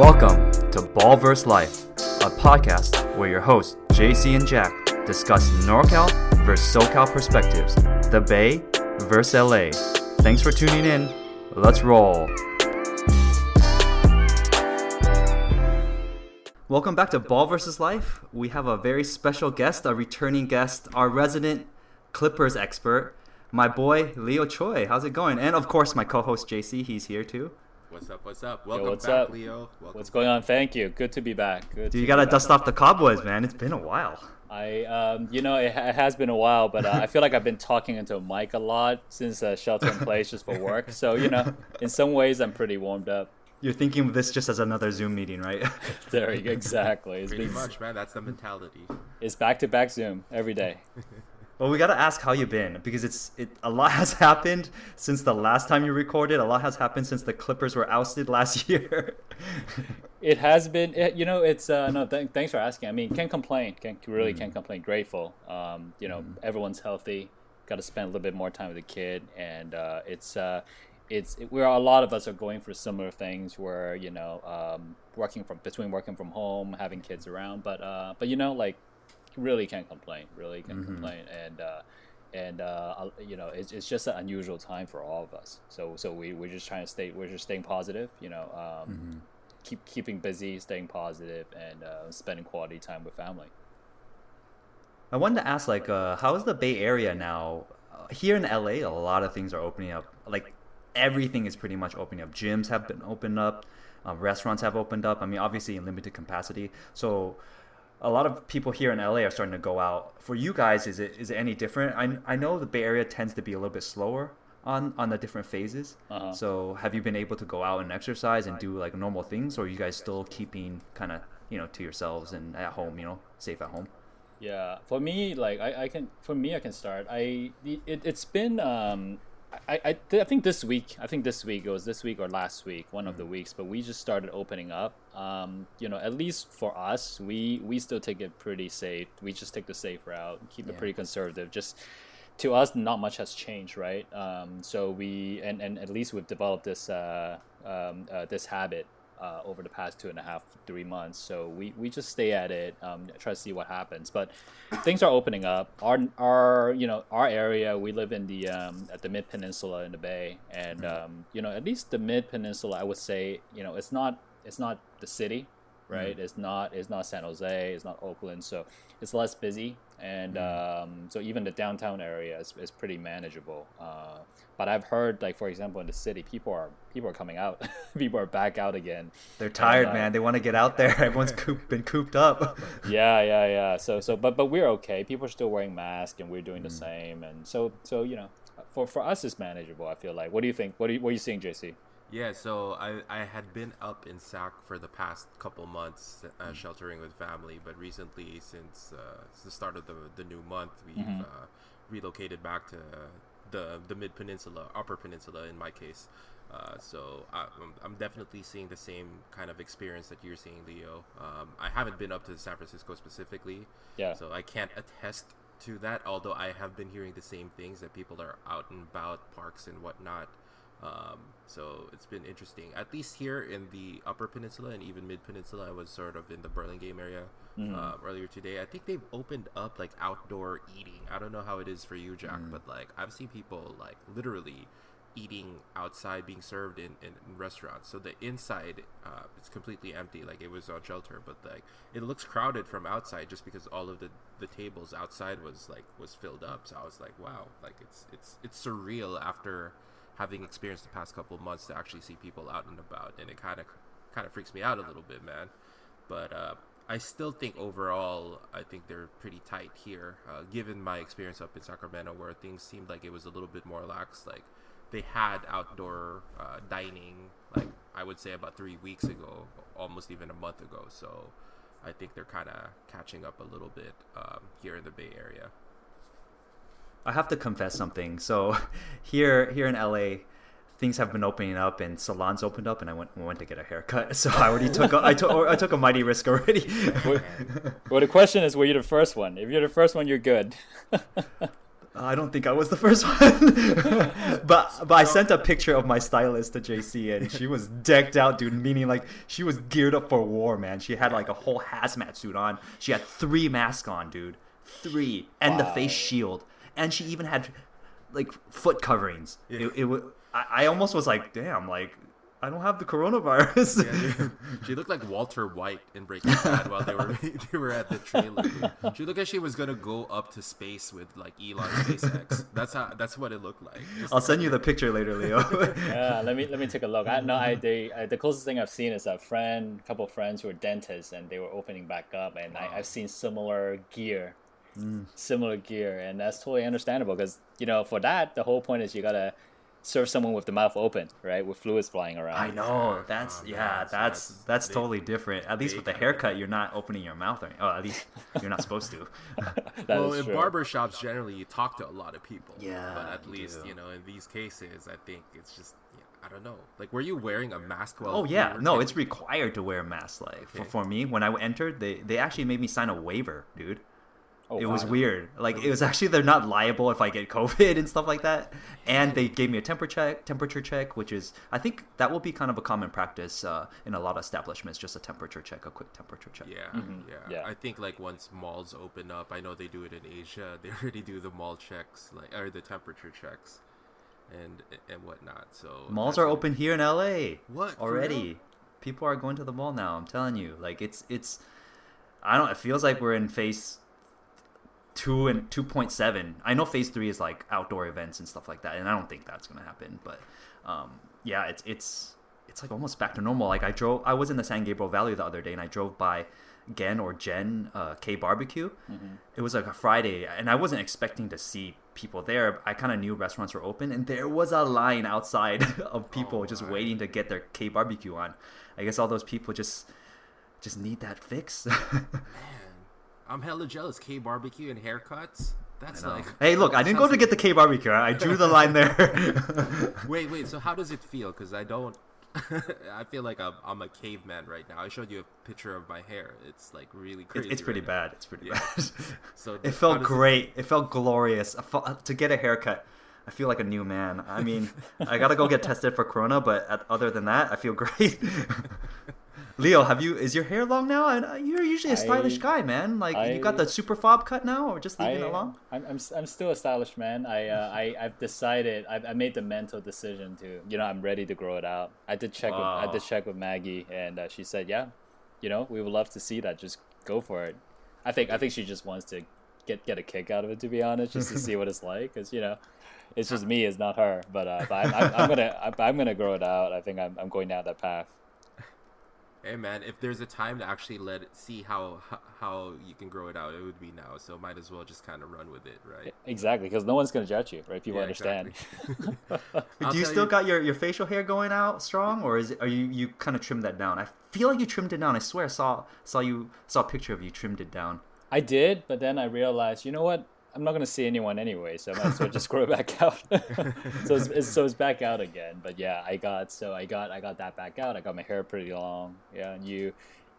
Welcome to Ballverse Life, a podcast where your hosts JC and Jack discuss NorCal versus SoCal perspectives, the Bay versus LA. Thanks for tuning in. Let's roll. Welcome back to Ball versus Life. We have a very special guest, a returning guest, our resident Clippers expert, my boy Leo Choi. How's it going? And of course, my co-host JC. He's here too. What's up? What's up? Welcome what's back, up? Leo. Welcome What's going on? Thank you. Good to be back. Good. Dude, to you gotta dust off the cobwebs, man. It's been a while. I, um, you know, it, it has been a while, but uh, I feel like I've been talking into a mic a lot since uh, shelter in place just for work. So you know, in some ways, I'm pretty warmed up. You're thinking of this just as another Zoom meeting, right? There you go. Exactly. It's Pretty been, much, man. That's the mentality. it's back to back Zoom every day. well, we gotta ask how you been because it's it. A lot has happened since the last time you recorded. A lot has happened since the Clippers were ousted last year. It has been, it, you know, it's uh, no. Th- thanks for asking. I mean, can't complain. Can't really can't complain. Grateful. Um, you know, everyone's healthy. Got to spend a little bit more time with the kid, and uh, it's uh, it's it, where a lot of us are going for similar things. Where you know, um, working from between working from home, having kids around, but uh, but you know, like really can't complain. Really can't complain, and. Uh, and uh, you know it's, it's just an unusual time for all of us. So so we we're just trying to stay we're just staying positive. You know, um, keep keeping busy, staying positive, and uh, spending quality time with family. I wanted to ask, like, uh, how is the Bay Area now? Uh, here in LA, a lot of things are opening up. Like, everything is pretty much opening up. Gyms have been opened up, uh, restaurants have opened up. I mean, obviously in limited capacity. So, a lot of people here in LA are starting to go out. For you guys, is it is it any different? I, I know the Bay Area tends to be a little bit slower on on the different phases. Uh-huh. So, have you been able to go out and exercise and do like normal things, or are you guys still keeping kind of you know to yourselves and at home, you know, safe at home? Yeah, for me, like I, I can for me I can start. I it, it's been um I, I I think this week I think this week it was this week or last week one of the weeks, but we just started opening up. Um, you know, at least for us, we we still take it pretty safe. We just take the safe route, keep it pretty conservative. Just to us, not much has changed, right? Um, so we and, and at least we've developed this uh, um, uh, this habit uh, over the past two and a half, three months. So we, we just stay at it, um, try to see what happens. But things are opening up. Our our you know our area, we live in the um, at the Mid Peninsula in the Bay, and um, you know at least the Mid Peninsula, I would say you know it's not it's not the city, right? It's not it's not San Jose, it's not Oakland, so it's less busy, and um, so even the downtown area is, is pretty manageable. Uh, but I've heard, like for example, in the city, people are people are coming out, people are back out again. They're tired, uh, man. They want to get out there. Everyone's coop, been cooped up. yeah, yeah, yeah. So, so, but, but we're okay. People are still wearing masks, and we're doing the same. And so, so you know, for for us, it's manageable. I feel like. What do you think? What are you, what are you seeing, JC? Yeah, so I, I had been up in SAC for the past couple months, uh, sheltering with family, but recently, since uh, the start of the, the new month, we've uh, relocated back to the the mid peninsula, upper peninsula in my case. Uh, so I, I'm, I'm definitely seeing the same kind of experience that you're seeing, Leo. Um, I haven't been up to San Francisco specifically, Yeah. so I can't attest to that. Although I have been hearing the same things that people are out and about parks and whatnot. Um, so it's been interesting. At least here in the Upper Peninsula and even Mid Peninsula, I was sort of in the Burlingame area uh, earlier today. I think they've opened up like outdoor eating. I don't know how it is for you, Jack, but like I've seen people like literally eating outside, being served in, in, in restaurants. So the inside, uh, it's completely empty. Like it was on shelter, but like it looks crowded from outside just because all of the the tables outside was like was filled up. So I was like, wow, like it's it's it's surreal after having experienced the past couple of months to actually see people out and about, and it kind of kind of freaks me out a little bit, man. But uh, I still think overall, I think they're pretty tight here, uh, given my experience up in Sacramento, where things seemed like it was a little bit more lax. Like they had outdoor uh, dining, like I would say about three weeks ago, almost even a month ago. So I think they're kind of catching up a little bit um, here in the Bay Area. I have to confess something. So here here in LA, things have been opening up and salons opened up, and I went went to get a haircut. So I already took a, I took I took a mighty risk already. Well, the question is, were you the first one? If you're the first one, you're good. I don't think I was the first one, but but I sent a picture of my stylist to JC, and she was decked out, dude. Meaning like she was geared up for war, man. She had like a whole hazmat suit on. She had three masks on, dude, three, and the face shield, and she even had like foot coverings. Yeah. It, it wa- I, I almost was like, damn, like I don't have the coronavirus. Yeah, dude. she looked like Walter White in Breaking Bad while they were they were at the trailer. dude. She looked like she was gonna go up to space with like Elon SpaceX. That's how that's what it looked like. Just I'll send you the picture later, Leo. yeah, let me let me take a look. I no, I they I, the closest thing I've seen is a friend, couple of friends who are dentists, and they were opening back up, and I, I've seen similar gear, similar gear, and that's totally understandable because you know for that the whole point is you gotta serve someone with the mouth open, right, with fluids flying around. I know. That's Oh, yeah. man, so That's that's- that's they- totally different. At least with the haircut, you're not opening your mouth. Or, oh, at least you're not supposed to. Well, is in true. barber shops, generally you talk to a lot of people. Yeah, but at you least do. you know in these cases, I think it's just yeah, I don't know. Like, were you wearing a mask while? Oh yeah, no, taking- it's required to wear a mask. Like for, for me, when I entered, they they actually made me sign a waiver, dude. Oh, it was weird. Like it was actually they're not liable if I get COVID and stuff like that. And they gave me a temperature check, temperature check, which is I think that will be kind of a common practice uh, in a lot of establishments. Just a temperature check, a quick temperature check. Yeah, Mhm, yeah, yeah. I think like once malls open up, I know they do it in Asia. They already do the mall checks, like or the temperature checks, and and whatnot. So Malls are an- open here in LA. What already? People are going to the mall now. I'm telling you, like it's it's. I don't. It feels like we're in phase two and two point seven. I know phase three is like outdoor events and stuff like that, and I don't think that's gonna happen. But um, yeah, it's it's it's like almost back to normal. Like I drove. I was in the San Gabriel Valley the other day, and I drove by Gen or Jen uh, K Barbecue. It was like a Friday, and I wasn't expecting to see people there. I kind of knew restaurants were open, and there was a line outside of people Oh, just waiting to get their K barbecue on. I guess all those people just just need that fix. Man, I'm hella jealous. K barbecue and haircuts. That's like. hey, look, I didn't go to get the K barbecue. I drew the line there. Wait, wait. So how does it feel? Because I don't. I feel like I'm, I'm a caveman right now. I showed you a picture of my hair. It's like really It- crazy. it's pretty right now. bad. It's pretty Yeah. bad. So It felt great. It felt glorious. Felt- uh, to get a haircut, I feel like a new man. I mean, I gotta go get tested for corona, but at, other than that, I feel great. Leo, have you? Is your hair long now? And uh, you're usually a stylish I- guy, man. Like you got I- the super fob cut now, or just I, leaving it long? I'm, I'm, I'm still a stylish man. I, uh, I, I've decided, I've, I made the mental decision to, you know, I'm ready to grow it out. I did check with, I did check with Maggie, and uh, she said, yeah, you know, we would love to see that. Just go for it. I think, I think she just wants to get, get a kick out of it, to be honest, just to see what it's like, because you know, it's just me, it's not her. But, uh, but I'm, I'm, I'm gonna, I'm, I'm gonna grow it out. I think I'm, I'm going down that path. Hey man, if there's a time to actually let it see how how- how you can grow it out, it would be now. So might as well just kind of run with it, right? Exactly, because no one's gonna judge you, right? People Yeah, understand. exactly. Do you tell still got your, your facial hair going out strong, or is it, are you you kind of trimmed that down? I feel like you trimmed it down. I swear I saw saw you saw a picture of you trimmed it down. I did, but then I realized, you know what? I'm not gonna see anyone anyway, so I might as well just grow it back out. so it's, it's so it's back out again. But yeah, I got so I got I got that back out. I got my hair pretty long. Yeah, and you,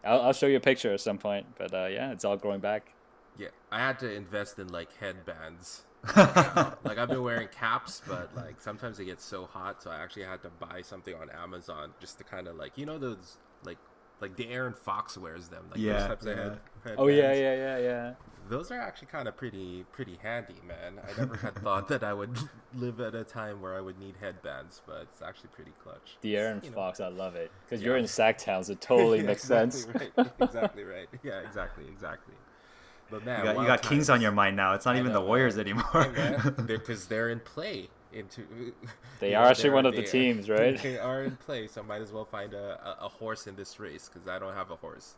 I'll, I'll show you a picture at some point. But uh, yeah, it's all growing back. Yeah, I had to invest in like headbands. like I've been wearing caps, but like sometimes it gets so hot, so I actually had to buy something on Amazon just to kind of like you know those like like the Aaron Fox wears them, like Yeah, those types of yeah. head, Oh yeah, yeah, yeah, yeah. Those are actually kind of pretty pretty handy, man. I never had thought that I would live at a time where I would need headbands, but it's actually pretty clutch. The Aaron You know. Fox, I love it because Yeah. you're in Sactown, so it totally Yeah, makes exactly sense. Right. Exactly right. Yeah, exactly, exactly. But man, You got, you got Kings on your mind now. It's not I even know, the Warriors man. anymore. Hey, man, because they're in play into. They are know, actually one of the teams, right? They are in play, so I might as well find a, a, a horse in this race because I don't have a horse.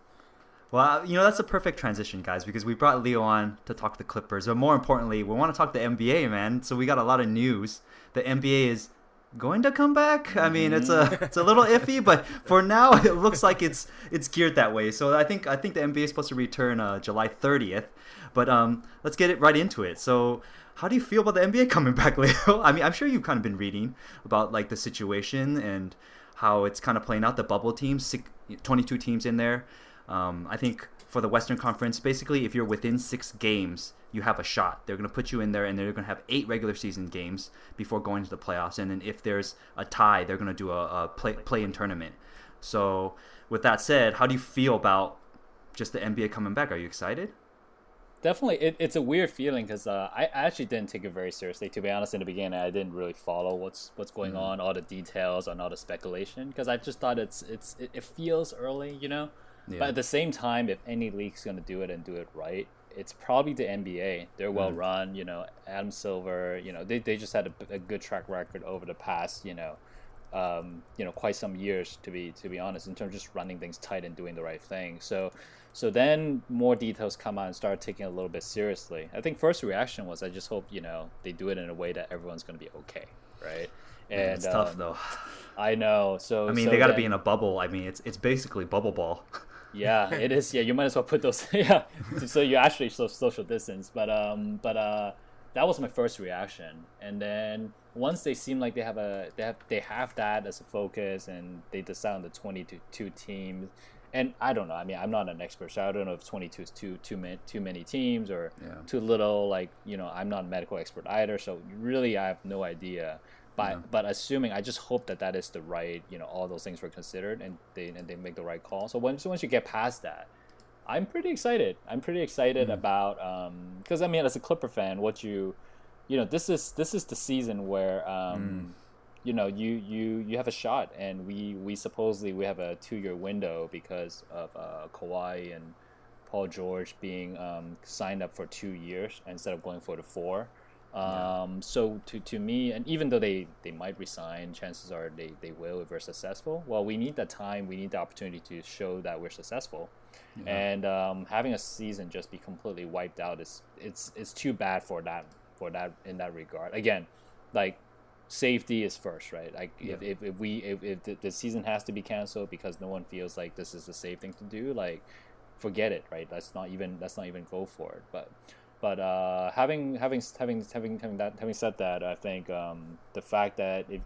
Well, you know, that's a perfect transition, guys, because we brought Leo on to talk the Clippers. But more importantly, we want to talk the NBA, man. So we got a lot of news. The NBA is going to come back. I mean, it's a it's a little iffy, but for now it looks like it's it's geared that way. So I think I think the NBA is supposed to return uh, July 30th. But um, let's get it right into it. So how do you feel about the NBA coming back, Leo? I mean, I'm sure you've kind of been reading about like the situation and how it's kind of playing out. The bubble teams, 22 teams in there. Um, I think for the Western Conference, basically, if you're within six games, you have a shot. They're going to put you in there, and they're going to have eight regular season games before going to the playoffs. And then if there's a tie, they're going to do a, a play play in tournament. So, with that said, how do you feel about just the NBA coming back? Are you excited? Definitely, it, it's a weird feeling because uh, I actually didn't take it very seriously. To be honest, in the beginning, I didn't really follow what's what's going mm-hmm. on, all the details, and all the speculation because I just thought it's it's it, it feels early, you know. Yeah. But at the same time, if any league's going to do it and do it right, it's probably the NBA. They're well mm. run, you know. Adam Silver, you know, they, they just had a, a good track record over the past, you know, um, you know, quite some years to be to be honest, in terms of just running things tight and doing the right thing. So so then more details come out and start taking it a little bit seriously. I think first reaction was I just hope you know they do it in a way that everyone's going to be okay, right? And Man, it's um, tough though. I know. So I mean, so they got to be in a bubble. I mean, it's it's basically bubble ball. yeah, it is. Yeah, you might as well put those. Yeah, so you actually social distance. But um, but uh, that was my first reaction. And then once they seem like they have a they have they have that as a focus, and they decide on the twenty two teams and I don't know. I mean, I'm not an expert, so I don't know if 22 is too too many too many teams or yeah. too little. Like you know, I'm not a medical expert either, so really I have no idea. But yeah. but assuming, I just hope that that is the right. You know, all those things were considered and they and they make the right call. So once once you get past that, I'm pretty excited. I'm pretty excited mm. about because um, I mean, as a Clipper fan, what you you know, this is this is the season where. Um, mm you know you you you have a shot and we we supposedly we have a two year window because of uh, Kawhi and Paul George being um, signed up for two years instead of going for the four. Um, yeah. So to, to me, and even though they, they might resign, chances are they, they will if we're successful. Well, we need that time. We need the opportunity to show that we're successful. Yeah. And um, having a season just be completely wiped out is it's it's too bad for that for that in that regard. Again, like safety is first, right? Like yeah. if, if, if, we if, if the, the, season has to be canceled because no one feels like this is the safe thing to do, like forget it, right? Let's not even let's not even go for it. But but uh, having having having having having that having said that, I think um, the fact that if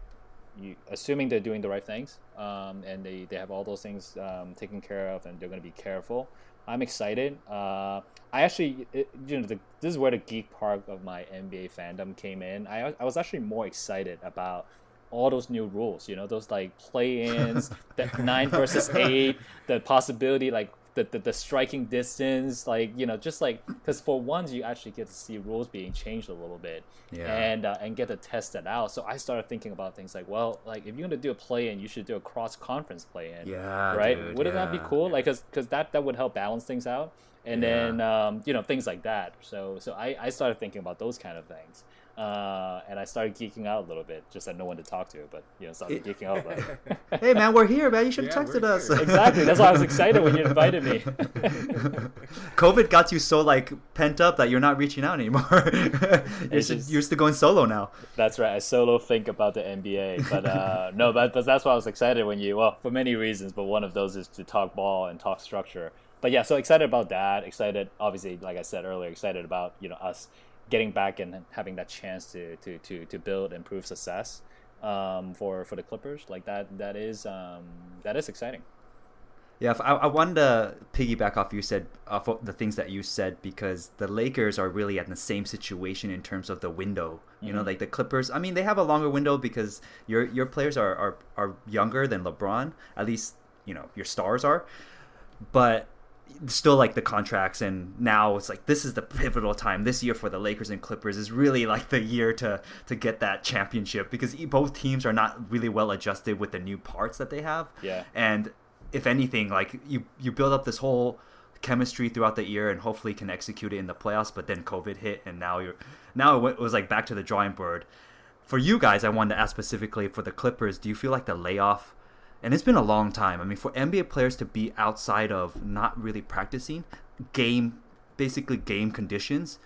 you assuming they're doing the right things um, and they, they have all those things um, taken care of and they're going to be careful I'm excited. Uh, I actually, it, you know, the, this is where the geek part of my NBA fandom came in. I, I was actually more excited about all those new rules. You know, those like play-ins, the nine versus eight, the possibility like the, the, the striking distance, like you know, just like because for once you actually get to see rules being changed a little bit, yeah. and uh, and get to test it out. So I started thinking about things like, well, like if you're gonna do a play in, you should do a cross conference play in, yeah, right? Dude, Wouldn't yeah. that be cool? Like, cause, cause that that would help balance things out, and yeah. then um, you know things like that. So so I I started thinking about those kind of things. Uh, and I started geeking out a little bit. Just had no one to talk to, but you know, started geeking out. Like, hey man, we're here, man. You should have yeah, texted us. exactly. That's why I was excited when you invited me. COVID got you so like pent up that you're not reaching out anymore. you're, just, you're used to going solo now. That's right. I solo think about the NBA, but uh, no, but, but that's why I was excited when you. Well, for many reasons, but one of those is to talk ball and talk structure. But yeah, so excited about that. Excited, obviously, like I said earlier, excited about you know us getting back and having that chance to to to, to build and prove success um, for for the Clippers like that that is um, that is exciting. Yeah, I, I wanted to piggyback off you said off the things that you said because the Lakers are really in the same situation in terms of the window. You mm-hmm. know, like the Clippers. I mean, they have a longer window because your your players are, are are younger than LeBron. At least you know your stars are, but still like the contracts and now it's like this is the pivotal time this year for the Lakers and Clippers is really like the year to to get that championship because both teams are not really well adjusted with the new parts that they have. Yeah. And if anything like you you build up this whole chemistry throughout the year and hopefully can execute it in the playoffs but then covid hit and now you're now it was like back to the drawing board. For you guys i wanted to ask specifically for the clippers do you feel like the layoff and it's been a long time. I mean, for NBA players to be outside of not really practicing game, basically game conditions,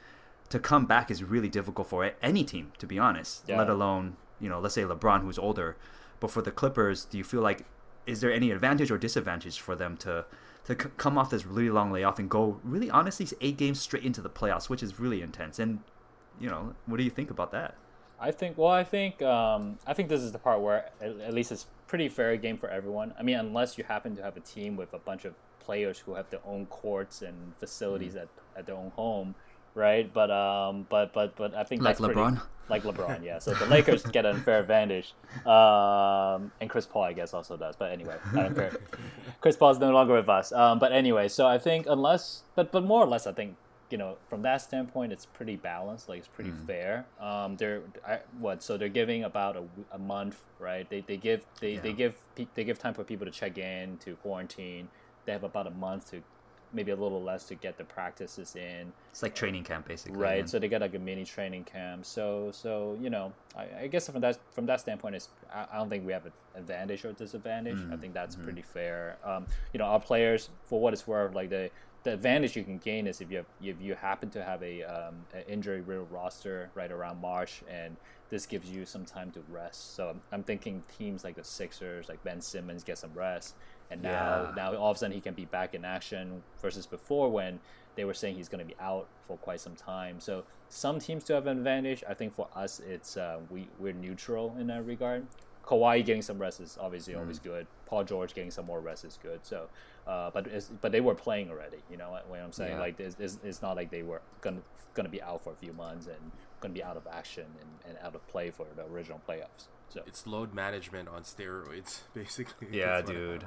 to come back is really difficult for any team, to be honest. Yeah. Let alone, you know, let's say LeBron, who's older. But for the Clippers, do you feel like is there any advantage or disadvantage for them to to c- come off this really long layoff and go really honestly eight games straight into the playoffs, which is really intense? And you know, what do you think about that? I think. Well, I think. Um, I think this is the part where at, at least it's pretty fair game for everyone. I mean, unless you happen to have a team with a bunch of players who have their own courts and facilities mm. at, at their own home, right? But um, but but but I think like LeBron, pretty, like LeBron, yeah. So the Lakers get an unfair advantage, um, and Chris Paul, I guess, also does. But anyway, I don't care. Chris Paul is no longer with us. Um, but anyway, so I think unless, but but more or less, I think you know, from that standpoint, it's pretty balanced. Like it's pretty mm. fair. Um, they're I, what? So they're giving about a, a month, right? They, they give they, yeah. they give they give time for people to check in to quarantine. They have about a month to maybe a little less to get the practices in. It's like training camp, basically. Right. And... So they got like a mini training camp. So so you know, I, I guess from that from that standpoint, is I, I, don't think we have an advantage or disadvantage. Mm. I think that's mm. pretty fair. Um, you know, our players, for what it's worth, like they the advantage you can gain is if you have, if you happen to have a um, an injury riddled roster right around March, and this gives you some time to rest. So I'm thinking teams like the Sixers, like Ben Simmons, get some rest, and now yeah. now all of a sudden he can be back in action versus before when they were saying he's going to be out for quite some time. So some teams do have an advantage. I think for us, it's uh, we we're neutral in that regard. Kawhi getting some rest is obviously mm. always good. Paul George getting some more rest is good. So, uh, but but they were playing already. You know what, what I'm saying? Yeah. Like it's, it's, it's, not like they were gonna gonna be out for a few months and gonna be out of action and, and out of play for the original playoffs. So it's load management on steroids, basically. Yeah, dude.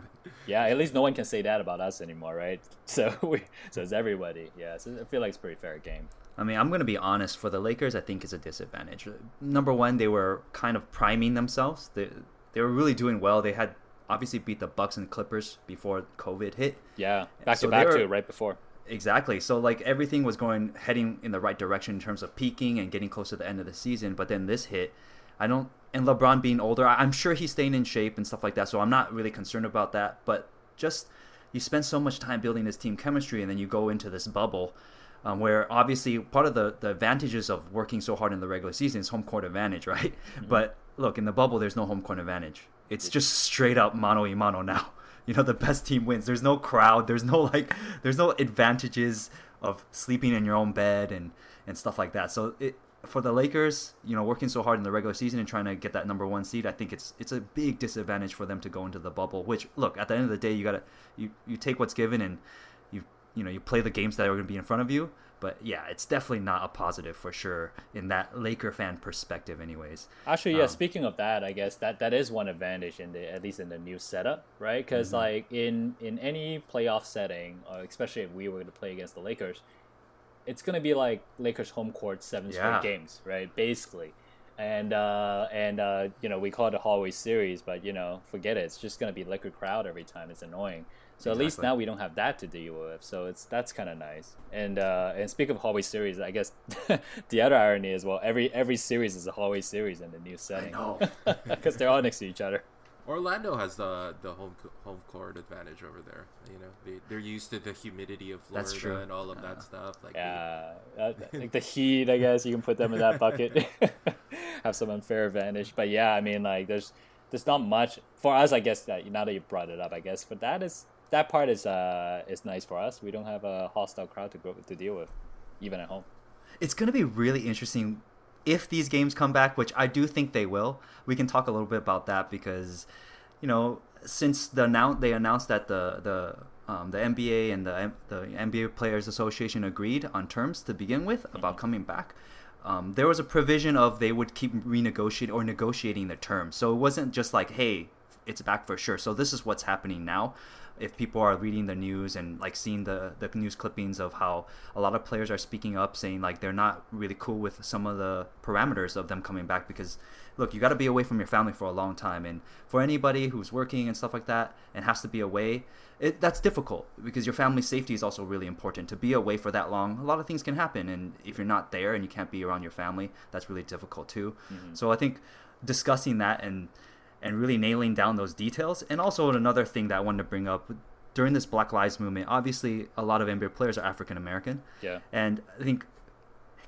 yeah, at least no one can say that about us anymore, right? So we, so it's everybody. Yeah, so I feel like it's a pretty fair game. I mean, I'm going to be honest. For the Lakers, I think it's a disadvantage. Number one, they were kind of priming themselves. They, they were really doing well. They had obviously beat the Bucks and Clippers before COVID hit. Yeah, back so to back were, too, right before. Exactly. So like everything was going heading in the right direction in terms of peaking and getting close to the end of the season. But then this hit. I don't. And LeBron being older, I'm sure he's staying in shape and stuff like that. So I'm not really concerned about that. But just you spend so much time building this team chemistry, and then you go into this bubble um, where obviously part of the, the advantages of working so hard in the regular season is home court advantage, right? Mm-hmm. But look, in the bubble, there's no home court advantage. It's just straight up mano y mano now. You know, the best team wins. There's no crowd. There's no like, there's no advantages of sleeping in your own bed and and stuff like that. So it for the Lakers, you know, working so hard in the regular season and trying to get that number one seed, I think it's it's a big disadvantage for them to go into the bubble. Which look, at the end of the day, you gotta you you take what's given and you you know you play the games that are going to be in front of you. But yeah, it's definitely not a positive for sure in that Laker fan perspective, anyways. Actually, yeah. Um, speaking of that, I guess that that is one advantage in the at least in the new setup, right? Because mm-hmm. like in in any playoff setting, uh, especially if we were to play against the Lakers, it's gonna be like Lakers home court seven yeah. straight games, right? Basically and uh, and uh, you know we call it a hallway series, but you know forget it. It's just gonna be liquid crowd every time. It's annoying. So exactly. at least now we don't have that to deal with. So it's that's kind of nice. And uh, and speak of hallway series, I guess the other irony is well every every series is a hallway series in the new setting. because they're all next to each other. Orlando has the the home home court advantage over there. You know, they they're used to the humidity of Florida and all of that stuff. Like yeah, uh, like the heat. I guess you can put them in that bucket. have some unfair advantage, but yeah, I mean, like there's there's not much for us. I guess that now that you brought it up, I guess for that is that part is uh is nice for us. We don't have a hostile crowd to go to deal with, even at home. It's gonna be really interesting if these games come back, which I do think they will, we can talk a little bit about that because, you know, since the now they announced that the the um, the NBA and the the NBA Players Association agreed on terms to begin with about mm-hmm. coming back. Um, there was a provision of they would keep renegotiating or negotiating the terms, so it wasn't just like, hey, it's back for sure. So this is what's happening now if people are reading the news and like seeing the the news clippings of how a lot of players are speaking up saying like they're not really cool with some of the parameters of them coming back because look you got to be away from your family for a long time. And for anybody who's working and stuff like that and has to be away it, that's difficult because your family safety is also really important. To be away for that long a lot of things can happen. And if you're not there and you can't be around your family that's really difficult too. Mm-hmm. so i think discussing that and and really nailing down those details. And also another thing that I wanted to bring up during this Black Lives Movement, obviously a lot of NBA players are African American. Yeah. And I think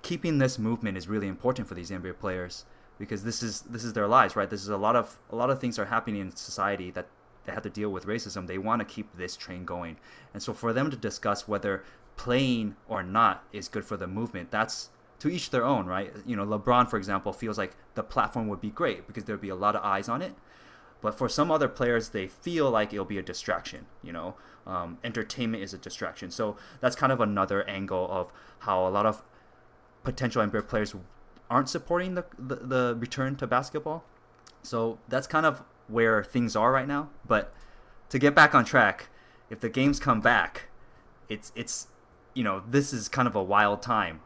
keeping this movement is really important for these NBA players because this is this is their lives, right? This is a lot of a lot of things are happening in society that they have to deal with racism. They want to keep this train going. And so for them to discuss whether playing or not is good for the movement, that's to each their own, right? You know, LeBron, for example, feels like the platform would be great because there'd be a lot of eyes on it. But for some other players, they feel like it'll be a distraction. You know, um, entertainment is a distraction. So that's kind of another angle of how a lot of potential NBA players aren't supporting the, the, the return to basketball. So that's kind of where things are right now. But to get back on track, if the games come back, it's it's you know this is kind of a wild time,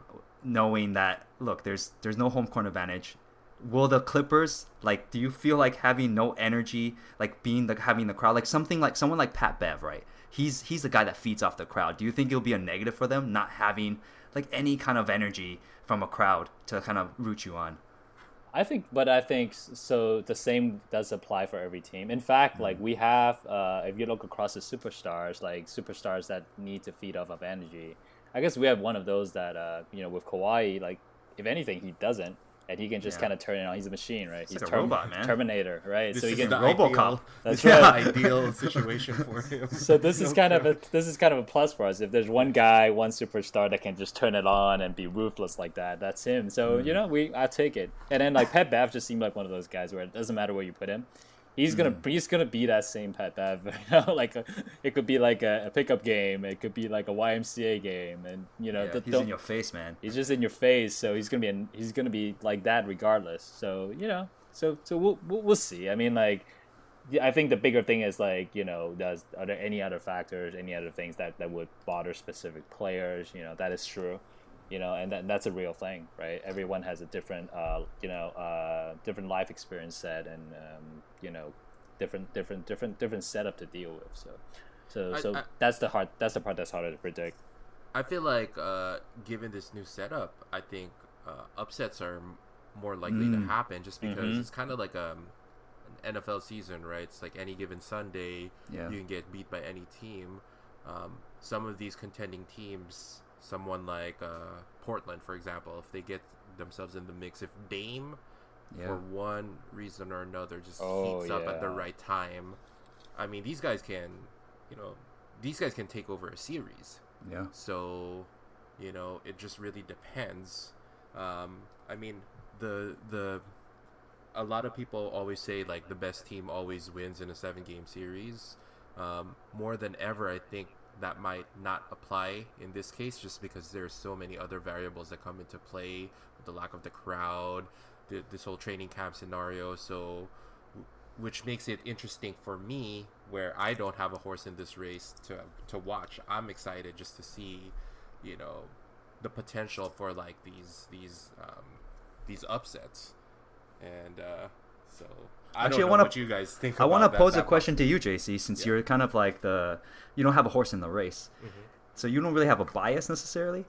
knowing that look there's there's no home court advantage. Will the Clippers like? Do you feel like having no energy, like being the having the crowd, like something like someone like Pat Bev, right? He's he's the guy that feeds off the crowd. Do you think it'll be a negative for them not having like any kind of energy from a crowd to kind of root you on? I think, but I think so. The same does apply for every team. In fact, mm-hmm. like we have, uh, if you look across the superstars, like superstars that need to feed off of energy, I guess we have one of those that, uh, you know, with Kawhi, like if anything, he doesn't and he can just yeah. kind of turn it on. He's a machine, right? He's, He's a term- robot, man. Terminator, right? This so he can RoboCop. Ideal, that's right. ideal situation for him. So this is kind of a this is kind of a plus for us. If there's one guy, one superstar that can just turn it on and be ruthless like that, that's him. So mm. you know, we I take it. And then like Pat Bev just seemed like one of those guys where it doesn't matter where you put him he's gonna mm. he's gonna be that same Pat Bev. You know, like a, it could be like a, a, pickup game, it could be like a YMCA game, and you know, yeah, the, he's in your face, man. He's just in your face, so he's gonna be in, he's gonna be like that regardless. So you know, so so we'll we'll, we'll see. I mean, like. I think the bigger thing is like you know, does are there any other factors, any other things that, that would bother specific players? You know, that is true you know, and that, that's a real thing, right? Everyone has a different, uh, you know, uh, different life experience set, and um, you know, different, different, different, different setup to deal with. So, so, I, so I, that's the hard, that's the part that's harder to predict. I feel like, uh, given this new setup, I think uh, upsets are more likely mm. to happen, just because mm-hmm. it's kind of like um, an NFL season, right? It's like any given Sunday, yeah. you can get beat by any team. Um, some of these contending teams someone like uh, Portland, for example, if they get themselves in the mix, if Dame, yeah. for one reason or another, just oh, heats up at the right time, I mean, these guys can, you know, these guys can take over a series. Yeah. So, you know, it just really depends. Um, I mean, the the a lot of people always say like the best team always wins in a seven game series. Um, more than ever, I think that might not apply in this case just because there's so many other variables that come into play the lack of the crowd the, this whole training camp scenario. So which makes it interesting for me where i don't have a horse in this race to to watch. I'm excited just to see you know the potential for like these these um, these upsets. And uh so I Actually, I want to. you guys think? I want to pose a question to you, JC, since yeah. you're kind of like the you don't have a horse in the race, mm-hmm. so you don't really have a bias necessarily.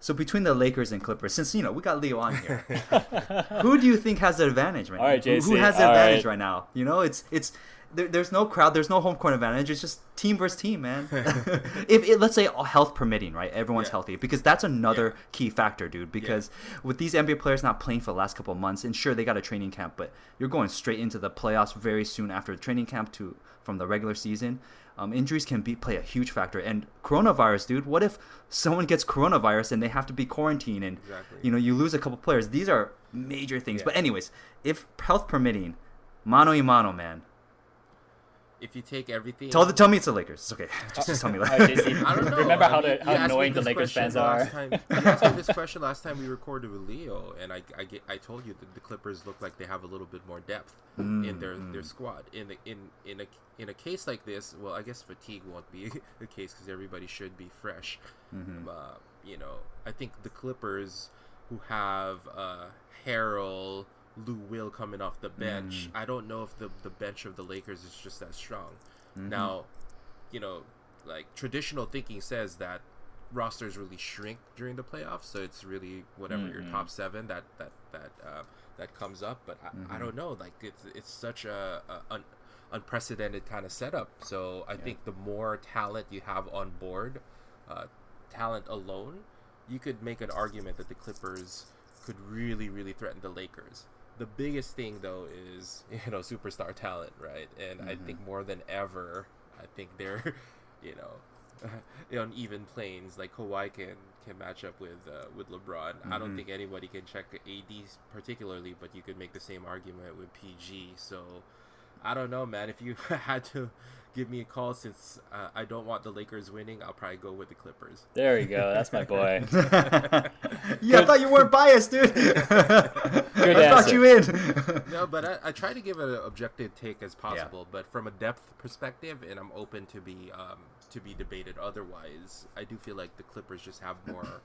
So between the Lakers and Clippers, since you know we got Leo on here, who do you think has the advantage, man? All right, JC. Who has the advantage right. right now? You know, it's it's there, there's no crowd, there's no home court advantage. It's just team versus team, man. if it, let's say health permitting, right? Everyone's yeah. healthy because that's another yeah. key factor, dude. Because yeah. with these NBA players not playing for the last couple of months, and sure they got a training camp, but you're going straight into the playoffs very soon after the training camp to from the regular season. Um, injuries can be play a huge factor, and coronavirus, dude. What if someone gets coronavirus and they have to be quarantined, and exactly. you know you lose a couple players? These are major things. But anyways, if health permitting, mano y mano, man if you take everything. Tell the, tell me it's the Lakers. It's okay. Just, just tell me. Like, I don't know. Remember how, the, how annoying the Lakers fans are. Time, you asked me this question last time we recorded with Leo, and I I, get, I told you that the Clippers look like they have a little bit more depth mm, in their mm. their squad. In the, in in a in a case like this, well, I guess fatigue won't be the case because everybody should be fresh. Mm-hmm. Uh, you know, I think the Clippers who have uh, Harrell Lou Will coming off the bench. Mm. I don't know if the the bench of the Lakers is just that strong. Mm-hmm. Now, you know, like traditional thinking says that rosters really shrink during the playoffs, so it's really whatever mm-hmm. your top seven that that that uh, that comes up. But I, mm-hmm. I, don't know, like it's it's such a, a un, unprecedented kind of setup. So I yeah. think the more talent you have on board, uh, talent alone, you could make an argument that the Clippers could really really threaten the Lakers the biggest thing though is you know superstar talent, right? And mm-hmm. I think mm-hmm. more than ever, I think they're you know on even planes. Like Kawhi can can match up with uh, with LeBron. Mm-hmm. I don't mm-hmm. think anybody can check AD particularly, but you could make the same argument with PG. So I don't know, man. If you had to give me a call since uh, I don't want the Lakers winning, I'll probably go with the Clippers. There you go. That's my boy. Yeah, I thought you weren't biased, dude. I thought you in. no, but I, I, try to give an objective take as possible, yeah. but from a depth perspective, and I'm open to be um, to be debated. Otherwise, I do feel like the Clippers just have more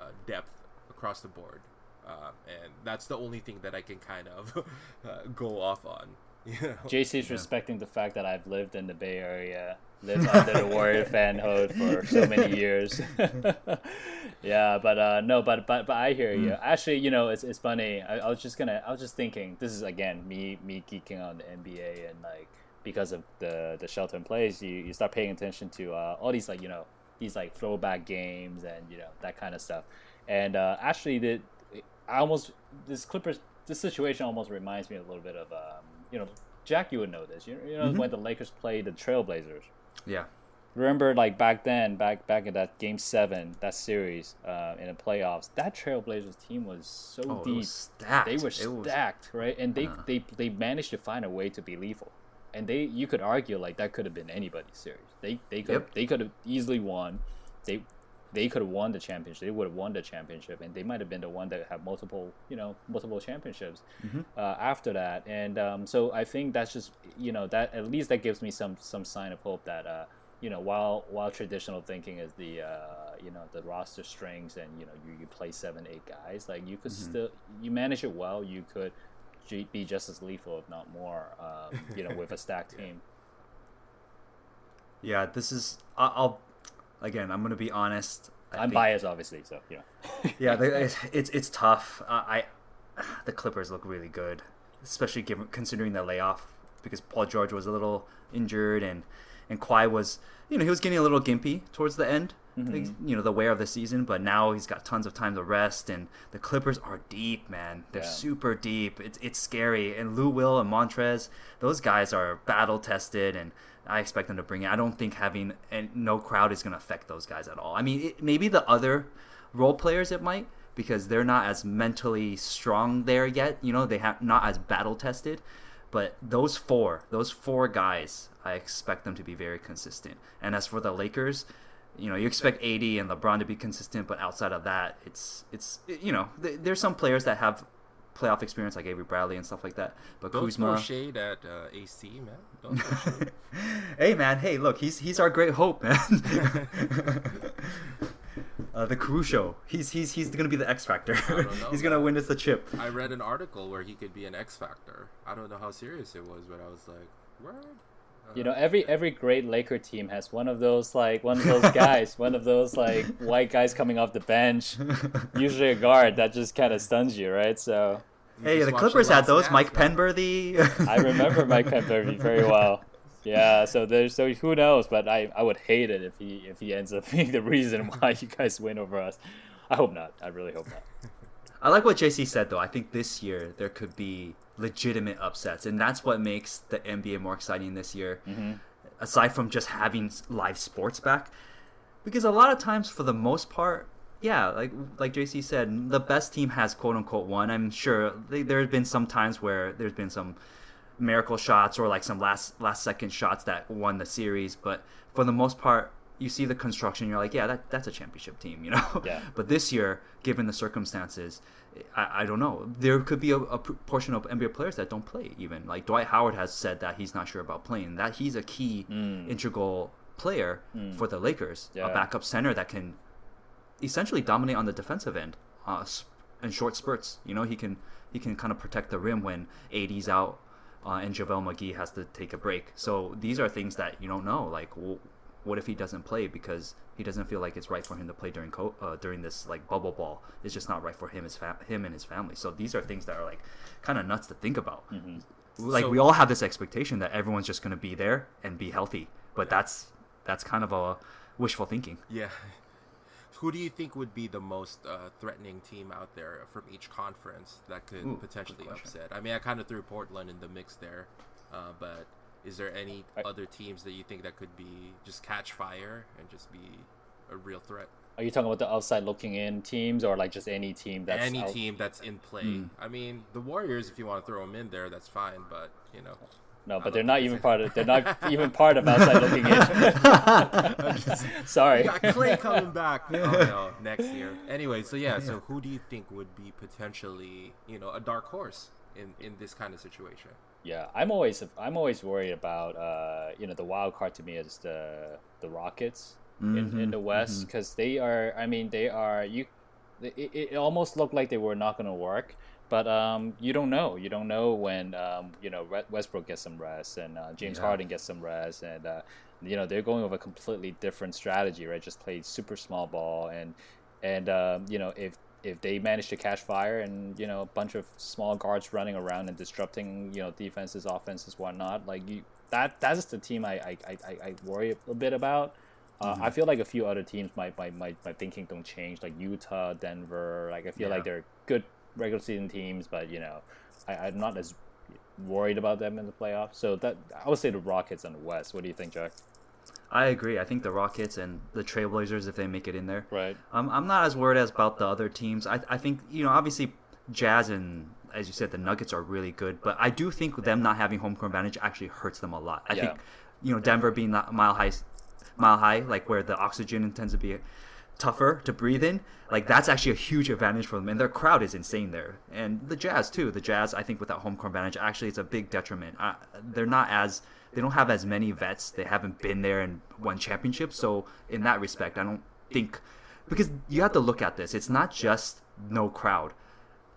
uh, depth across the board, uh, and that's the only thing that I can kind of uh, go off on. You know? JC's yeah. respecting the fact that I've lived in the Bay Area, lived under the Warrior fanhood for so many years. yeah, but uh, no, but but but I hear you. Mm. Actually, you know, it's, it's funny. I, I, was just gonna, I was just thinking. This is again me me geeking on the NBA and like because of the the shelter in place, you, you start paying attention to uh, all these like you know these like throwback games and you know that kind of stuff. And uh, actually, the I almost this Clippers this situation almost reminds me a little bit of um, you know Jack. You would know this. You, you know mm-hmm. when the Lakers played the Trailblazers. Yeah. Remember, like back then, back back in that Game Seven, that series uh, in the playoffs, that Trailblazers team was so oh, deep. Was they were stacked, was... right? And they, uh. they they managed to find a way to be lethal and they you could argue like that could have been anybody's series. They they could yep. they could have easily won. They they could have won the championship. They would have won the championship, and they might have been the one that had multiple you know multiple championships mm-hmm. uh, after that. And um, so I think that's just you know that at least that gives me some some sign of hope that. Uh, you know, while while traditional thinking is the uh, you know the roster strings and you know you, you play seven eight guys, like you could mm-hmm. still you manage it well. You could be just as lethal, if not more, um, you know, with a stacked team. Yeah, this is. I'll again. I'm gonna be honest. I am biased, obviously, so you know. yeah, it's, it's it's tough. Uh, I the Clippers look really good, especially given considering the layoff because Paul George was a little injured and and Kawhi was you know he was getting a little gimpy towards the end mm-hmm. you know the wear of the season. But now he's got tons of time to rest, and the Clippers are deep, man. They're yeah. super deep. It's it's scary. And Lou Will and Montrezl, those guys are battle tested, and I expect them to bring it. I don't think having and no crowd is going to affect those guys at all. I mean, it, maybe the other role players it might because they're not as mentally strong there yet. You know, they have not as battle tested. But those four, those four guys, I expect them to be very consistent. And as for the Lakers, you know you expect AD and LeBron to be consistent, but outside of that, it's it's you know th- there's some players that have playoff experience like Avery Bradley and stuff like that. But Don't Kuzma, shade at uh, AC man. Don't hey man, hey look, he's he's our great hope, man. uh, the Caruso, he's he's he's gonna be the X factor. he's gonna win us the chip. I read an article where he could be an X factor. I don't know how serious it was, but I was like, word you know every every great Laker team has one of those like one of those guys, one of those like white guys coming off the bench, usually a guard that just kind of stuns you, right? So. hey, the Clippers had those. Mike Penberthy. I remember Mike Penberthy very well. Yeah, so there's so who knows, but I, I would hate it if he if he ends up being the reason why you guys win over us. I hope not. I really hope not. I like what JC said though. I think this year there could be legitimate upsets, and that's what makes the NBA more exciting this year. Mm-hmm. Aside from just having live sports back, because a lot of times, for the most part, yeah, like like JC said, the best team has quote unquote won. I'm sure they, there have been some times where there's been some miracle shots or like some last last second shots that won the series, but for the most part, you see the construction, you're like, yeah, that that's a championship team, you know. Yeah. but this year, given the circumstances, I, I don't know. There could be a, a, portion of NBA players that don't play. Even like Dwight Howard has said that he's not sure about playing. That he's a key mm. integral player mm. for the Lakers, yeah. a backup center that can essentially dominate on the defensive end uh, in short spurts. You know, he can he can kind of protect the rim when AD's out. Uh, and JaVale McGee has to take a break. So these are things that you don't know. Like, well, what if he doesn't play because he doesn't feel like it's right for him to play during co- uh, during this like bubble ball? It's just not right for him his fa- him and his family. So these are things that are like kind of nuts to think about. Mm-hmm. Like so, we all have this expectation that everyone's just going to be there and be healthy, but yeah. that's that's kind of a wishful thinking. Yeah. Who do you think would be the most uh, threatening team out there from each conference that could Ooh, potentially upset? I mean, I kind of threw Portland in the mix there, uh, but is there any other teams that you think that could be just catch fire and just be a real threat? Are you talking about the outside looking in teams or like just any team that's any out... team that's in play? Mm. I mean, the Warriors, if you want to throw them in there, that's fine. But you know, No, but they're not even it. part of. They're not even part of outside looking in. Sorry. We got Clay coming back. Oh no, next year. Anyway, so yeah, so who do you think would be potentially, you know, a dark horse in in this kind of situation? Yeah, I'm always I'm always worried about uh, you know the wild card to me is the the Rockets in, in Mhm, the West because they are I mean they are you it, it almost looked like they were not going to work but um, you don't know. You don't know when um, you know Westbrook gets some rest and uh, James Yeah. Harden gets some rest and uh, you know they're going with a completely different strategy right? Just play super small ball and and um, you know if if they manage to catch fire and you know a bunch of small guards running around and disrupting you know defenses offenses whatnot like you that that's the team I I, I, I- worry a bit about. Uh, I feel like a few other teams my, my, my, my thinking don't change like Utah Denver like I feel Yeah. like they're good regular season teams but you know I, I'm not as worried about them in the playoffs. So that I would say the Rockets and the West. What do you think Jack I agree. I think the Rockets and the Trailblazers, if they make it in there, right Um, I'm not as worried as about the other teams. I, I think you know obviously Jazz and as you said the Nuggets are really good, but I do think them not having home court advantage actually hurts them a lot. I Yeah. think you know Denver being that mile high, mile high, like where the oxygen tends to be tougher to breathe in, like that's actually a huge advantage for them, and their crowd is insane there. And the Jazz too. The Jazz, I think, without home court advantage, actually, it's a big detriment. Uh, they're not as they don't have as many vets. They haven't been there and won championships. So in that respect, I don't think because you have to look at this. It's not just no crowd.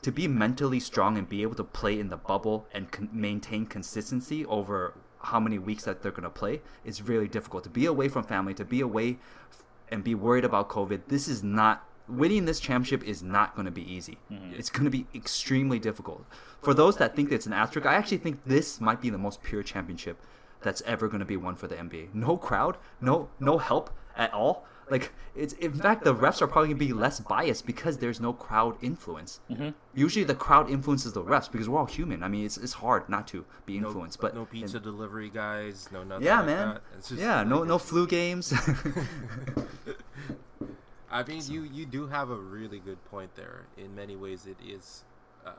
To be mentally strong and be able to play in the bubble and con- maintain consistency over how many weeks that they're going to play is really difficult. To be away from family, to be away f- and be worried about COVID, this is not winning this championship is not going to be easy. Mm-hmm. It's going to be extremely difficult. For those that think it's an asterisk, I actually think this might be the most pure championship that's ever going to be won for the NBA. No crowd, no no help at all. Like it's in fact the refs are probably going to be less biased because there's no crowd influence. Usually the crowd influences the refs because we're all human. I mean it's it's hard not to be No- influenced, but no pizza delivery guys, no nothing. yeah, like man. that. It's just Yeah, no like- no flu games. I mean, you you do have a really good point there. In many ways, it is. Uh,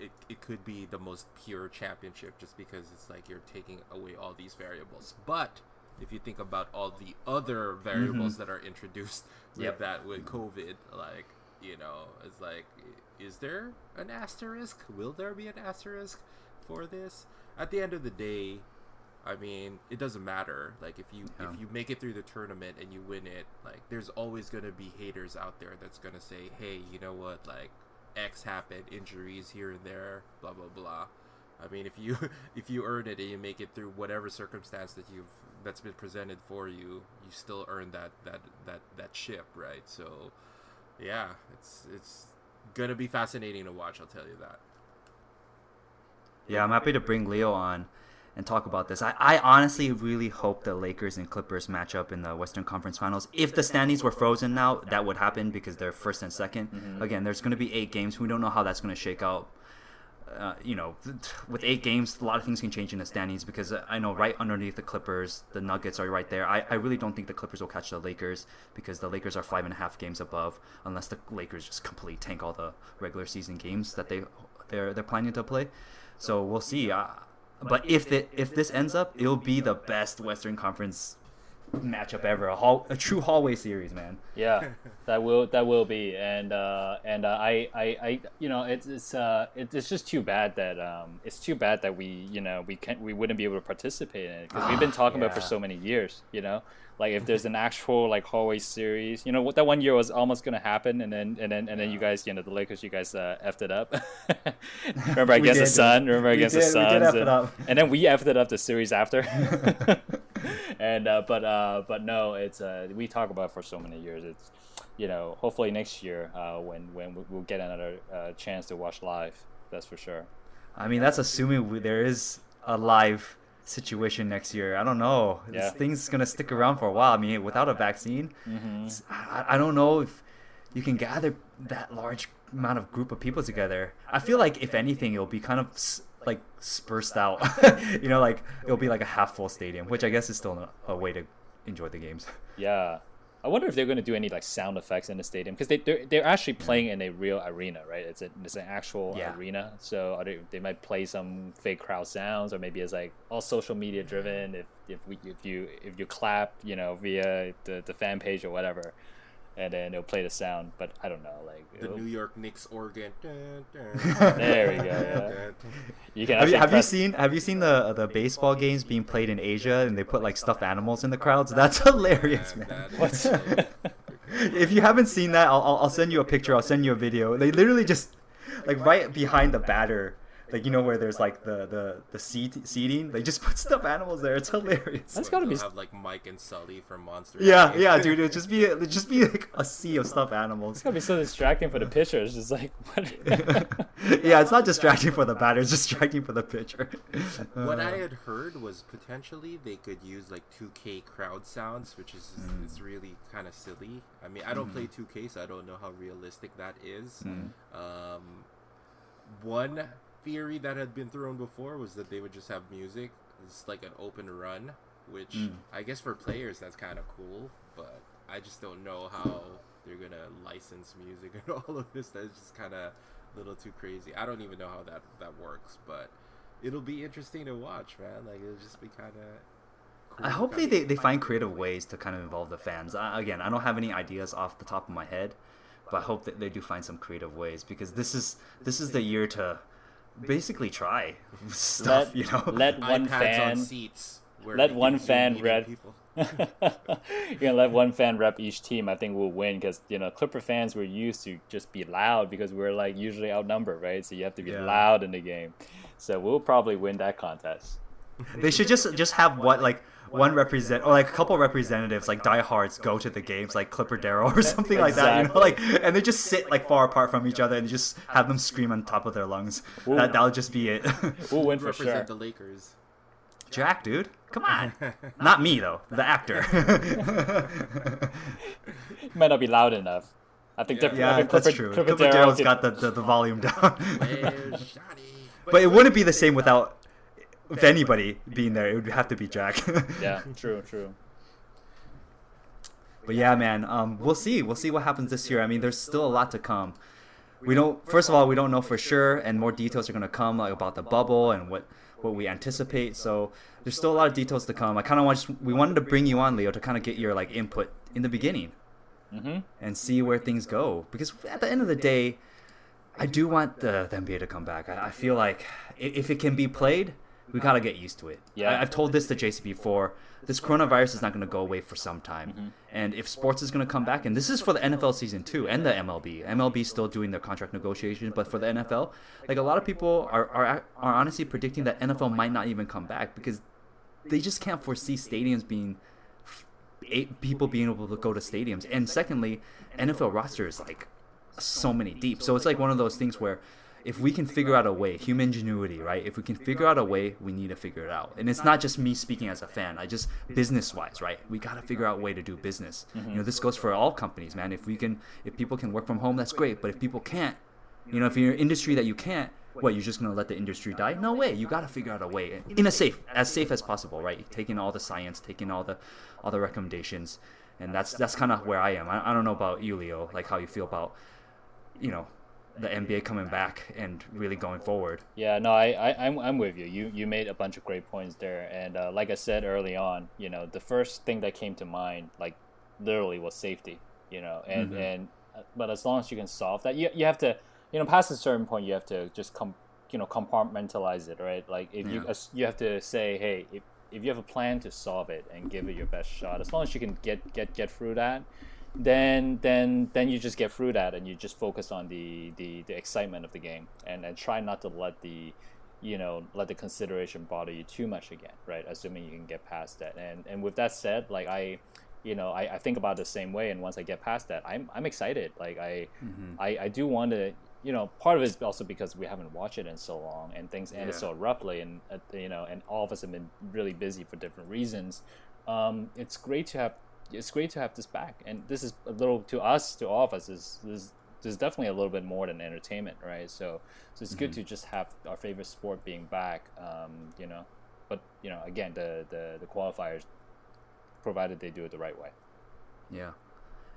it, it could be the most pure championship just because it's like you're taking away all these variables. But if you think about all the other variables mm-hmm. that are introduced with Yep. that with COVID, like you know, it's like, is there an asterisk? Will there be an asterisk for this? At the end of the day, I mean, it doesn't matter. Like if you Yeah. if you make it through the tournament and you win it, like there's always gonna be haters out there that's gonna say, "Hey, you know what? Like X happened, injuries here and there, blah blah blah." I mean, if you if you earn it and you make it through whatever circumstance that you've that's been presented for you, you still earn that that that that ship, right? So, yeah, it's it's gonna be fascinating to watch. I'll tell you that. Yeah, I'm happy to bring Leo on and talk about this. I, I honestly really hope the Lakers and Clippers match up in the Western Conference Finals. If the standings were frozen now, that would happen because they're first and 2nd Again, there's going to be eight games. We don't know how that's going to shake out. Uh, you know, with eight games, a lot of things can change in the standings because I know right underneath the Clippers, the Nuggets are right there. I, I really don't think the Clippers will catch the Lakers because the Lakers are five and a half games above, unless the Lakers just completely tank all the regular season games that they they're they're planning to play. So we'll see. Uh, but if it, if this ends up, it'll be the best Western Conference matchup ever. A hall, a true hallway series, man. Yeah, that will that will be, and uh, and uh, I, I I you know it's it's uh it, it's just too bad that um it's too bad that we you know we can't we wouldn't be able to participate in it because we've been talking about it for so many years. You know, like if there's an actual like hallway series, you know what that one year was almost gonna happen, and then and then and then you guys you know the Lakers you guys uh, effed it up. Remember against the. Sun. Remember We against did- the we did Suns, F it and, and then we effed it up the series after. and uh, but uh, but no, it's uh, we talk about it for so many years. It's you know hopefully next year uh, when when we- we'll get another uh, chance to watch live. That's for sure. I mean, that's assuming we, there is a live situation next year. I don't know. Yeah. This thing's gonna stick around for a while. I mean, without a vaccine, Mm-hmm. I, I don't know if you can gather that large amount of group of people together. I feel like if anything, it'll be kind of like spursed out. you know, like it'll be like a half full stadium, which I guess is still a, a way to enjoy the games. Yeah, I wonder if they're going to do any like sound effects in the stadium because they they're, they're actually playing in a real arena, right? It's a, it's an actual Yeah. arena, so are they, they might play some fake crowd sounds, or maybe it's like all social media driven. If if we if you if you clap, you know, via the the fan page or whatever, and then it'll play the sound. But I don't know, like The it'll- New York Knicks organ. Dun, dun, There we go, yeah. you can Have you, actually have you seen Have you seen the the baseball games being played in Asia and they put like stuffed animals in the crowds? That's hilarious, Man, man. What? if you haven't seen that, I'll, I'll I'll send you a picture. I'll send you a video. They literally just like right behind the batter, like you know where there's like the the the seat seating. They just put stuffed animals there. It's hilarious. That's When gotta be have like Mike and Sully from Monster. Yeah, Inc. yeah, dude. It'd just be it'd just be like a sea of stuffed animals. It's gonna be so distracting for the pitcher. It's just like what? yeah, it's not distracting for the batter. It's distracting for the pitcher. What Uh, I had heard was potentially they could use like 2K crowd sounds, which is Mm. it's really kind of silly. I mean, I don't play 2K, so I don't know how realistic that is. Mm. Um, one theory that had been thrown before was that they would just have music. It's like an open run, which Mm. I guess for players that's kind of cool, but I just don't know how they're gonna license music and all of this. That's just kind of a little too crazy. I don't even know how that that works, but it'll be interesting to watch, man. Like it'll just be kind of. Cool I hope they, they, they find creative ways to kind of involve the fans. I, again, I don't have any ideas off the top of my head, but I hope that they do find some creative ways because this is this is the year to basically try stuff. Let- you know, let one iPads fan on seats. where let one fan meeting read- people. You're gonna let one fan rep each team. I think we'll win because you know Clipper fans were used to just be loud because we're like usually outnumbered, right? So you have to be Yeah. loud in the game. So we'll probably win that contest. they should just just have what like one represent or like a couple representatives like diehards go to the games like Clipper Darrell or something like that. You know, like and they just sit like far apart from each other and just have them scream on top of their lungs. Ooh. That that'll just be it. We'll win for represent sure. the Lakers. Jack, dude, come on. Not me though, the actor. Might not be loud enough. I think Yeah. Dip- I yeah, think that's Clipper, true. Clipper Clipper Darrell Darrell's could- got the, the, the volume down. But it wouldn't be the same without if anybody being there. It would have to be Jack. Yeah, true, true. But yeah, man, um, we'll see. We'll see what happens this year. I mean, there's still a lot to come. We don't. First of all, we don't know for sure, and more details are gonna come like about the bubble and what what we anticipate. So there's still a lot of details to come. I kind of want just, we wanted to bring you on, Leo, to kind of get your like input in the beginning hmm and see where things go. Because at the end of the day, I do want the, the NBA to come back. I, I feel like if it can be played, we gotta get used to it. Yeah. I, I've told this to JC before. This coronavirus is not gonna go away for some time, Mm-hmm. and if sports is gonna come back, and this is for the NFL season too, and the MLB. MLB still doing their contract negotiations, but for the NFL, like a lot of people are are, are honestly predicting that NFL might not even come back because they just can't foresee stadiums being eight people being able to go to stadiums. And secondly, NFL roster is like so many deep. So it's like one of those things where if we can figure out a way, human ingenuity, right? If we can figure out a way, we need to figure it out. And it's not just me speaking as a fan. I just business wise, right? We got to figure out a way to do business. You know, this goes for all companies, man. If we can, if people can work from home, that's great. But if people can't, you know, if you're in an industry that you can't, what you're just gonna let the industry die? No way. You gotta figure out a way in a safe, as safe as possible, right? Taking all the science, taking all the, all the recommendations, and that's that's kind of where I am. I, I don't know about you, Leo, like how you feel about, you know, the NBA coming back and really going forward. Yeah, no, I, I I'm, I'm with you. You you made a bunch of great points there, and uh, like I said early on, you know, the first thing that came to mind, like literally, was safety. You know, and Mhm. and uh, but as long as you can solve that, you you have to, you know, past a certain point, you have to just come, you know, compartmentalize it, right? Like if you Yeah. as- you have to say, hey, if if you have a plan to solve it and give it your best shot, as long as you can get get get through that, then then then you just get through that and you just focus on the the, the excitement of the game and and try not to let the you know let the consideration bother you too much again right? Assuming you can get past that. And and with that said like i you know i, I think about it the same way. And once i get past that i'm i'm excited. Like i I, I do want to you know part of it is also because we haven't watched it in so long and things ended Yeah. so abruptly and uh, you know and all of us have been really busy for different reasons. Um, it's great to have it's great to have this back and this is a little to us to all of us is is there's definitely a little bit more than entertainment right? So so it's good to just have our favorite sport being back um, you know? But you know again the, the the qualifiers provided they do it the right way. Yeah.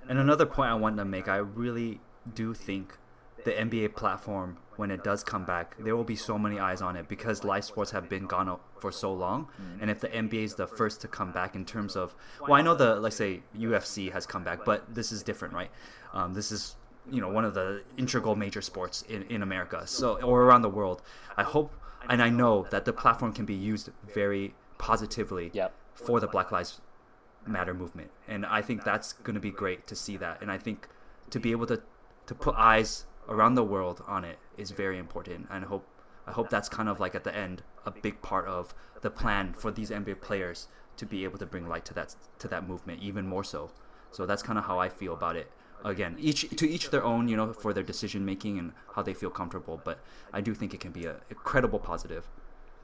And another point I want to make, I really do think the NBA platform, when it does come back, there will be so many eyes on it because live sports have been gone for so long. And if the NBA is the first to come back in terms of, well, I know the, let's say, UFC has come back, but this is different, right? Um, this is, you know, one of the integral major sports in, in America, so or around the world. I hope and I know that the platform can be used very positively Yep. for the Black Lives Matter movement, and I think that's going to be great to see that. And I think to be able to to put eyes around the world on it is very important. And I hope I hope that's kind of like at the end a big part of the plan for these NBA players to be able to bring light to that to that movement even more so. So that's kind of how I feel about it. Again, each to each their own, you know, for their decision making and how they feel comfortable. But I do think it can be a incredible positive.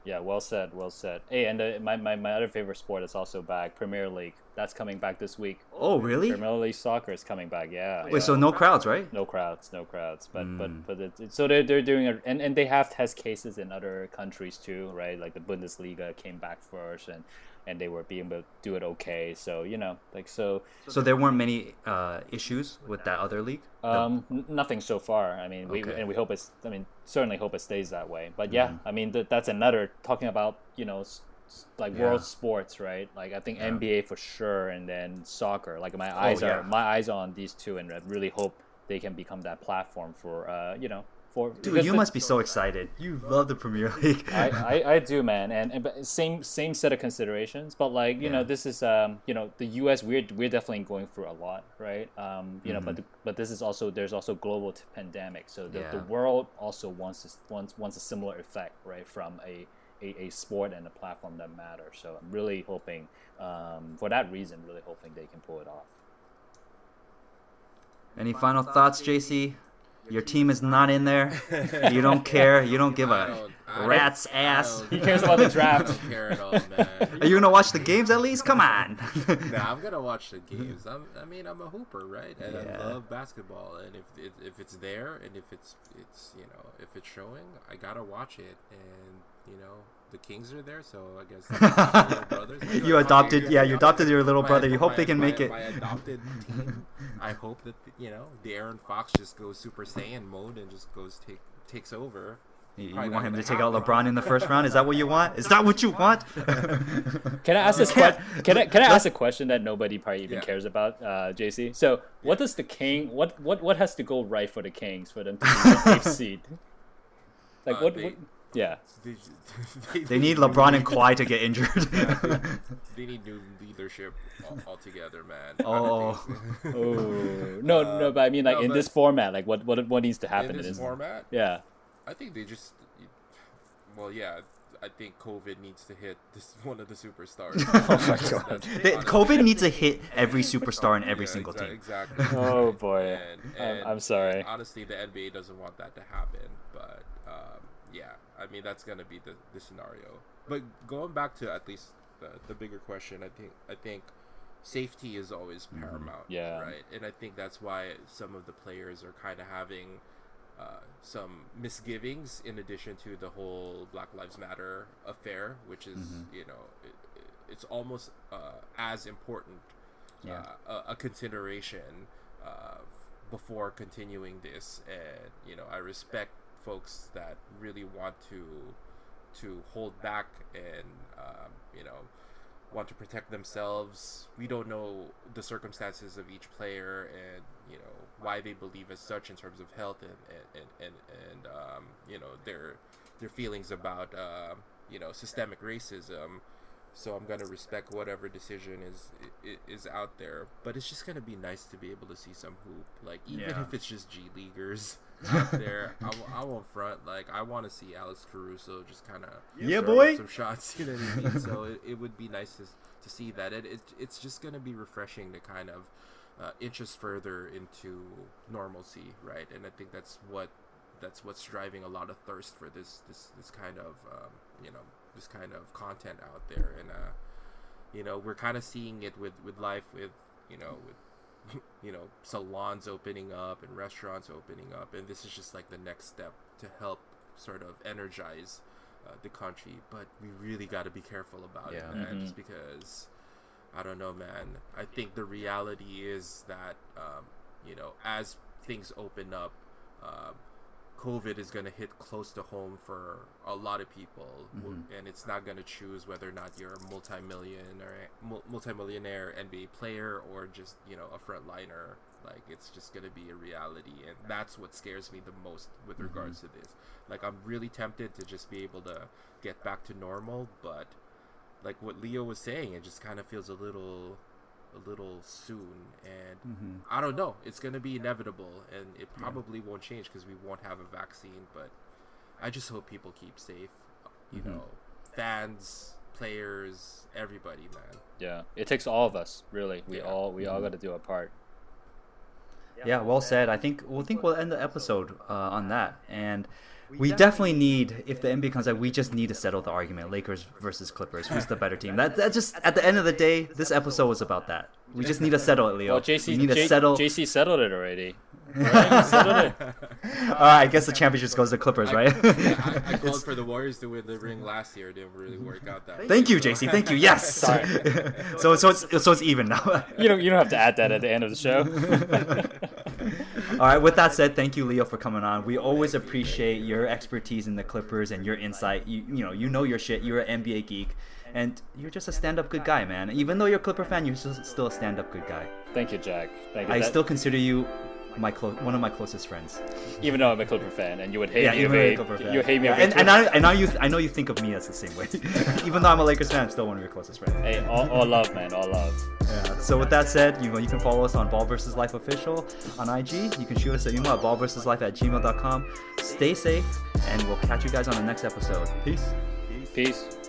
Yeah, well said, well said. Hey, and uh, my, my, my other favorite sport is also back, Premier League. That's coming back this week. Oh, really? Premier League soccer is coming back. Yeah. Wait, yeah. so no crowds, right? no crowds, no crowds. But Mm. but but it, it- so they're they're doing a, and and they have test cases in other countries too, right? Like the Bundesliga came back first, and and they were being able to do it okay. So you know, like so. So there weren't many uh, issues with that other league. Um, n- nothing so far. I mean, we Okay. and we hope it's. I mean, certainly hope it stays that way. But yeah, Mm-hmm. I mean, th- that's another talking about you know, s- s- like Yeah. world sports, right? Like I think Yeah. NBA for sure, and then soccer. Like my eyes Oh, yeah. are my eyes are on these two, and I really hope they can become that platform for uh, you know, for Dude, you the- must be so excited. You love the Premier League. I, I, I do, man, and, and but same same set of considerations. But like you know, this is um you know the U.S. we're we're definitely going through a lot, right? Um you know, Mm-hmm. but the, but this is also there's also global t- pandemic, so the, the world also wants this, wants wants a similar effect, right, from a, a, a sport and a platform that matters. So I'm really hoping, um, for that reason, really hoping they can pull it off. Any final thoughts, JC? Your team is not in there. You don't care. You don't give a don't- rat's don't- ass. don't- He cares about the draft. I don't care at all, man. Are you gonna watch the games at least? Come on. nah, I'm gonna watch the games. I'm, I mean, I'm a hooper, right? And Yeah. I love basketball. And if it, if it's there, and if it's it's you know if it's showing, I gotta watch it. And you know the Kings are there, so I guess my brothers. You adopted- yeah, you adopted your little my- brother. You hope my- they can my- make it. My adopted team. I hope that you know De'Aaron Fox just goes Super Saiyan mode and just goes take takes over. You you want him to take out. LeBron in the first round? Is that what you want? Is that what you want? Can I ask this can't- question? Can I can I ask a question that nobody probably even Yeah. cares about, uh, JC? So, what does the King? What what what has to go right for the Kings for them to be the eighth seed? Like Uh, what, they- what? Yeah. They, They need LeBron and Kawhi to get injured. Yeah, they, they need new leadership altogether, man. Oh. Oh no no, but I mean like no, in this format, like what what what needs to happen in this this- format, Yeah. I think they just. Well, yeah, I think COVID needs to hit this one of the superstars. oh my god. They- COVID needs to hit every superstar in every Yeah, single exa- team. Exactly. Oh boy. And, I'm- and I'm sorry. Honestly, the NBA doesn't want that to happen, but um, yeah, I mean that's gonna be the, the scenario. But going back to at least the, the bigger question, I think I think safety is always paramount. Yeah. Right, and I think that's why some of the players are kind of having. Uh, some misgivings in addition to the whole Black Lives Matter affair, which is you know it, it, it's almost uh, as important Yeah. uh, a, a consideration uh, before continuing this. And you know, I respect folks that really want to to hold back and um, you know want to protect themselves. We don't know the circumstances of each player and you know why they believe as such in terms of health and and and, and um, you know their their feelings about uh, you know systemic racism so I'm gonna respect whatever decision is is out there. But it's just gonna be nice to be able to see some hoop, like even Yeah. if it's just G leaguers there. I, w- I won't front. Like I want to see Alex Caruso just kind of Yeah, boy. some shots. You know what I mean? so it, it would be nice to to see that. It, it it's just gonna be refreshing to kind of uh, inch us further into normalcy, right? And I think that's what that's what's driving a lot of thirst for this this this kind of um, you know this kind of content out there and uh you know we're kind of seeing it with with life with you know with you know salons opening up and restaurants opening up and this is just like the next step to help sort of energize uh, the country but we really got to be careful about Yeah. it man Mhm. just because I don't know, man. I think the reality is that um, you know, as things open up, um, COVID is going to hit close to home for a lot of people, Mhm. and it's not going to choose whether or not you're a multi-million or mul- multi-millionaire NBA player or just you know a frontliner. Like it's just going to be a reality, and that's what scares me the most with regards to this. Like I'm really tempted to just be able to get back to normal, but like what Leo was saying, it just kind of feels a little a little soon and Mhm. I don't know. It's going to be inevitable and it probably won't change because we won't have a vaccine, but I just hope people keep safe. You Mhm. know, fans, players, everybody, man. Yeah, it takes all of us, really. We Yeah. all we all Mhm. got to do our part. Yeah, well said. I think we'll think we'll end the episode uh, on that, and we definitely need if the NBA comes out, we just need to settle the argument: Lakers versus Clippers. Who's the better team? That that just at the end of the day, this episode was about that. We just need to settle it, Leo. Well, JC we need to J- settle. JC settled it already. Right? He settled it. All right, I guess the championship goes to Clippers, I- right? I, I called for the Warriors to win the ring last year. It didn't really work out that. Way. Thank way, you, so- JC. Thank you. Yes. Sorry. so so it's so it's even now. You don't you don't have to add that at the end of the show. All right. With that said, thank you, Leo, for coming on. We always appreciate your expertise in the Clippers and your insight. You you know you know your shit. You're an NBA geek, and you're just a stand-up good guy, man. Even though you're a Clipper fan, you're still, a stand-up good guy. Thank you, Jack. Thank you. I That- still consider you my clo- one of my closest friends. even though I'm a Clipper fan, and you would hate yeah, me even if a fan. you hate me Yeah, and, I and I, and now you I know you think of me as the same way. even though I'm a Lakers fan, I'm still one of your closest friends. Hey, all, all love, man, all love. Yeah. So with that said, you know you can follow us on Ball vs Life official on IG. You can shoot us an email at ballversuslife at gmail.com. Stay safe, and we'll catch you guys on the next episode. Peace. Peace.